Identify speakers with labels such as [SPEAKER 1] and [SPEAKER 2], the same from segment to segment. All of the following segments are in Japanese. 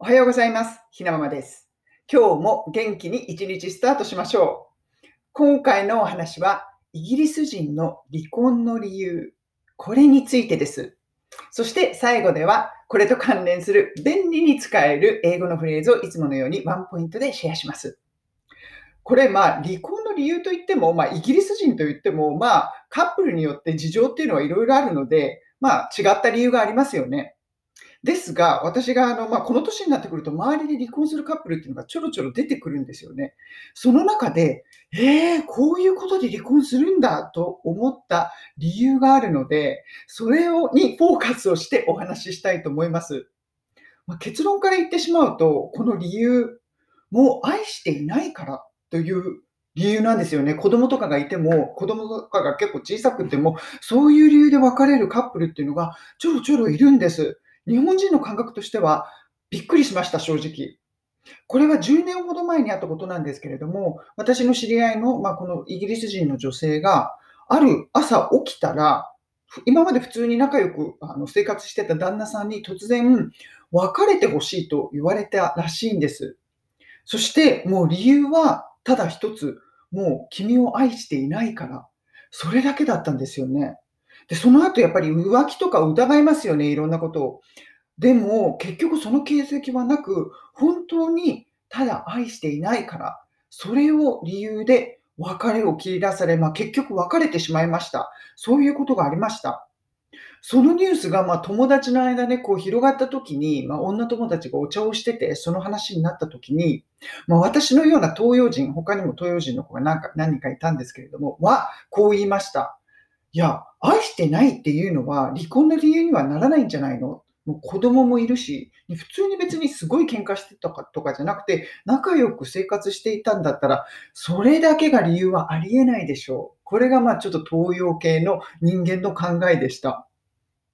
[SPEAKER 1] おはようございます。ひなままです。今日も元気に一日スタートしましょう。今回のお話は、イギリス人の離婚の理由、これについてです。そして最後では、これと関連する便利に使える英語のフレーズをいつものようにワンポイントでシェアします。これ、まあ、離婚の理由といっても、まあ、イギリス人といっても、まあ、カップルによって事情っていうのはいろいろあるので、まあ、違った理由がありますよね。ですが、私があの、まあ、この年になってくると、周りで離婚するカップルっていうのがちょろちょろ出てくるんですよね。その中で、えー、こういうことで離婚するんだと思った理由があるので、それをにフォーカスをしてお話ししたいと思います。まあ、結論から言ってしまうと、この理由、もう愛していないからという理由なんですよね。子供とかがいても、子供とかが結構小さくても、そういう理由で別れるカップルっていうのがちょろちょろいるんです。日本人の感覚としてはびっくりしました、正直。これは10年ほど前にあったことなんですけれども、私の知り合いの、まあ、このイギリス人の女性が、ある朝起きたら、今まで普通に仲良くあの生活してた旦那さんに突然別れてほしいと言われたらしいんです。そしてもう理由はただ一つ、もう君を愛していないから、それだけだったんですよね。で、その後やっぱり浮気とか疑いますよね、いろんなことを。でも、結局その形跡はなく、本当にただ愛していないから、それを理由で別れを切り出され、まあ、結局別れてしまいました。そういうことがありました。そのニュースがま友達の間でこう広がった時に、まあ、女友達がお茶をしてて、その話になった時に、まあ、私のような東洋人、他にも東洋人の子が何か何人かいたんですけれども、は、こう言いました。いや、愛してないっていうのは離婚の理由にはならないんじゃないの？もう子供もいるし、普通に別にすごい喧嘩してたかとかじゃなくて、仲良く生活していたんだったら、それだけが理由はありえないでしょう。これがまあちょっと東洋系の人間の考えでした。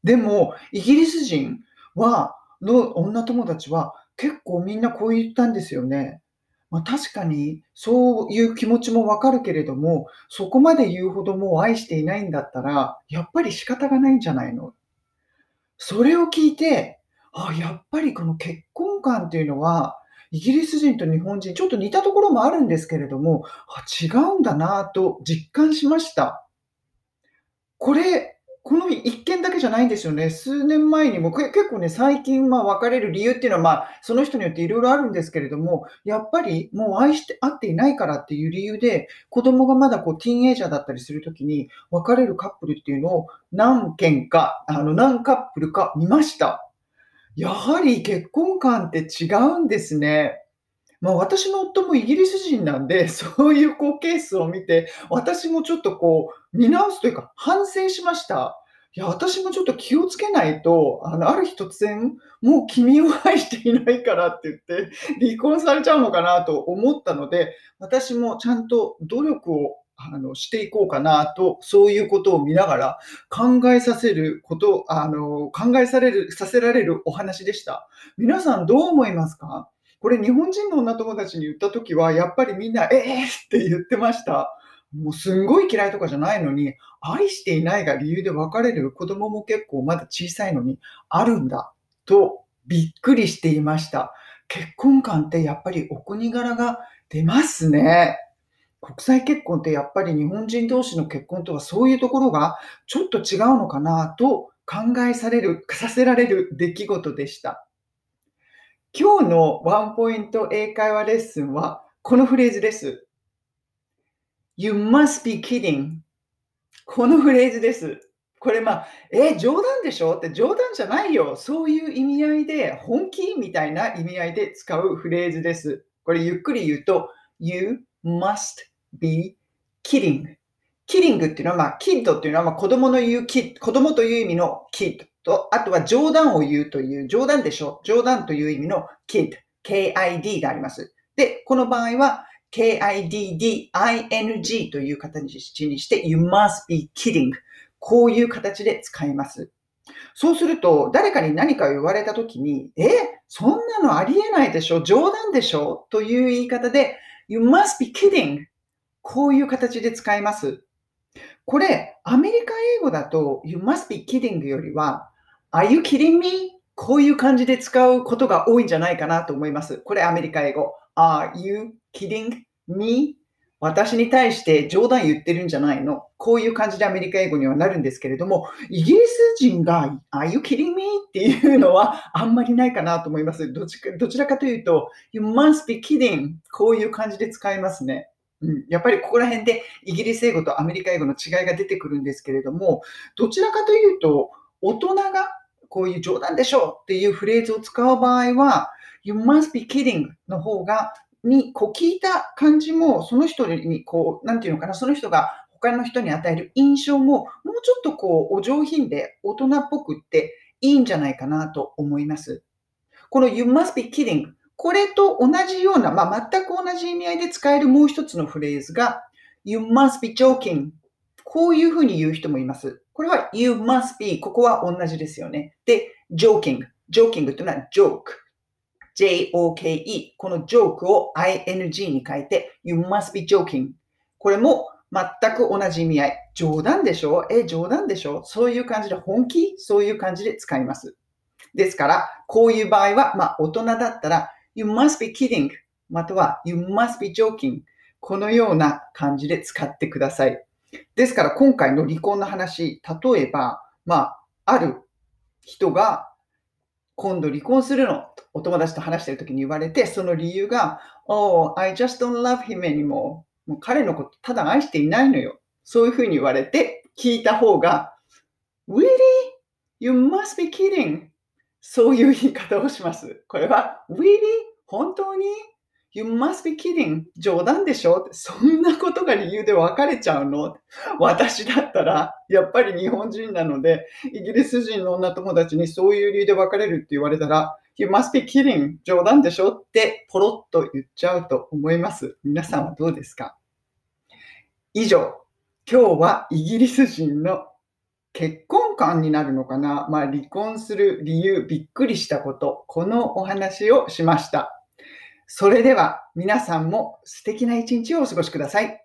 [SPEAKER 1] でも、イギリス人は、の女友達は結構みんなこう言ったんですよね。まあ、確かにそういう気持ちもわかるけれども、そこまで言うほどもう愛していないんだったら、やっぱり仕方がないんじゃないの？それを聞いて、あ、やっぱりこの結婚観っていうのは、イギリス人と日本人、ちょっと似たところもあるんですけれども、あ違うんだなと実感しました。これ、この一件だけじゃないんですよね。数年前にも、結構ね、最近、まあ、別れる理由っていうのは、まあ、その人によっていろいろあるんですけれども、やっぱりもう愛して、会っていないからっていう理由で、子供がまだこう、ティーンエイジャーだったりするときに、別れるカップルっていうのを何件か、あの、何カップルか見ました。やはり結婚観って違うんですね。まあ、私の夫もイギリス人なんで、そういうこうケースを見て、私もちょっとこう、見直すというか、反省しました。いや、私もちょっと気をつけないと、あの、ある日突然、もう君を愛していないからって言って、離婚されちゃうのかなと思ったので、私もちゃんと努力をあのしていこうかなと、そういうことを見ながら考えさせること、あの、考えされる、させられるお話でした。皆さんどう思いますか？これ日本人の女友達に言ったときは、やっぱりみんな、ええー、って言ってました。もうすんごい嫌いとかじゃないのに、愛していないが理由で別れる子供も結構まだ小さいのにあるんだとびっくりしていました。結婚観ってやっぱりお国柄が出ますね。国際結婚ってやっぱり日本人同士の結婚とはそういうところがちょっと違うのかなと考えされる、させられる出来事でした。今日のワンポイント英会話レッスンはこのフレーズです。You must be kidding. このフレーズです。これまあ、え、冗談でしょ？って冗談じゃないよ。そういう意味合いで、本気みたいな意味合いで使うフレーズです。これゆっくり言うと、You must be kidding. kidding っていうのは、まあ、キッドっていうのは、まあ、子供の言うキ子供という意味のキッドと、あとは冗談を言うという、冗談でしょ？冗談という意味の kid, k-i-d があります。で、この場合は、kidding という形にして、you must be kidding こういう形で使います。そうすると、誰かに何かを言われたときに、え、そんなのありえないでしょ？冗談でしょ？という言い方で、you must be kidding こういう形で使います。これ、アメリカ英語だと、you must be kidding よりは、are you kidding me? こういう感じで使うことが多いんじゃないかなと思います。これアメリカ英語。Are you kidding me? 私に対して冗談言ってるんじゃないのこういう感じでアメリカ英語にはなるんですけれども、イギリス人が Are you kidding me? っていうのはあんまりないかなと思います。どちどちらかというと、You must be kidding こういう感じで使いますね。うん、やっぱりここら辺でイギリス英語とアメリカ英語の違いが出てくるんですけれども、どちらかというと、大人がこういう冗談でしょうっていうフレーズを使う場合は、You must be kidding の方がにこう聞いた感じも、その人にこう、なんていうのかな、その人が他の人に与える印象も、もうちょっとこう、お上品で大人っぽくっていいんじゃないかなと思います。この You must be kidding これと同じような、まあ、全く同じ意味合いで使えるもう一つのフレーズが You must be joking こういうふうに言う人もいます。これは You must be ここは同じですよね。で、joking joking というのは joke J-O-K-E このジョークを ing に変えて You must be joking これも全く同じ意味合い。冗談でしょ？え、冗談でしょ？そういう感じで本気？そういう感じで使います。ですから、こういう場合は、まあ、大人だったら You must be kidding または You must be joking このような感じで使ってください。ですから今回の離婚の話、例えば、まあ、ある人が今度離婚するのとお友達と話してる時に言われて、その理由が、Oh, I just don't love him anymore. もう彼のことただ愛していないのよ。そういうふうに言われて聞いた方が、Really? You must be kidding. そういう言い方をします。これは、Really? 本当に？You must be kidding. 冗談でしょ?そんなことが理由で別れちゃうの?私だったら、やっぱり日本人なので、イギリス人の女友達にそういう理由で別れるって言われたら、You must be kidding. 冗談でしょ?ってポロッと言っちゃうと思います。皆さんはどうですか?以上、今日はイギリス人の結婚観になるのかな、まあ、離婚する理由、びっくりしたこと、このお話をしました。それでは皆さんも素敵な一日をお過ごしください。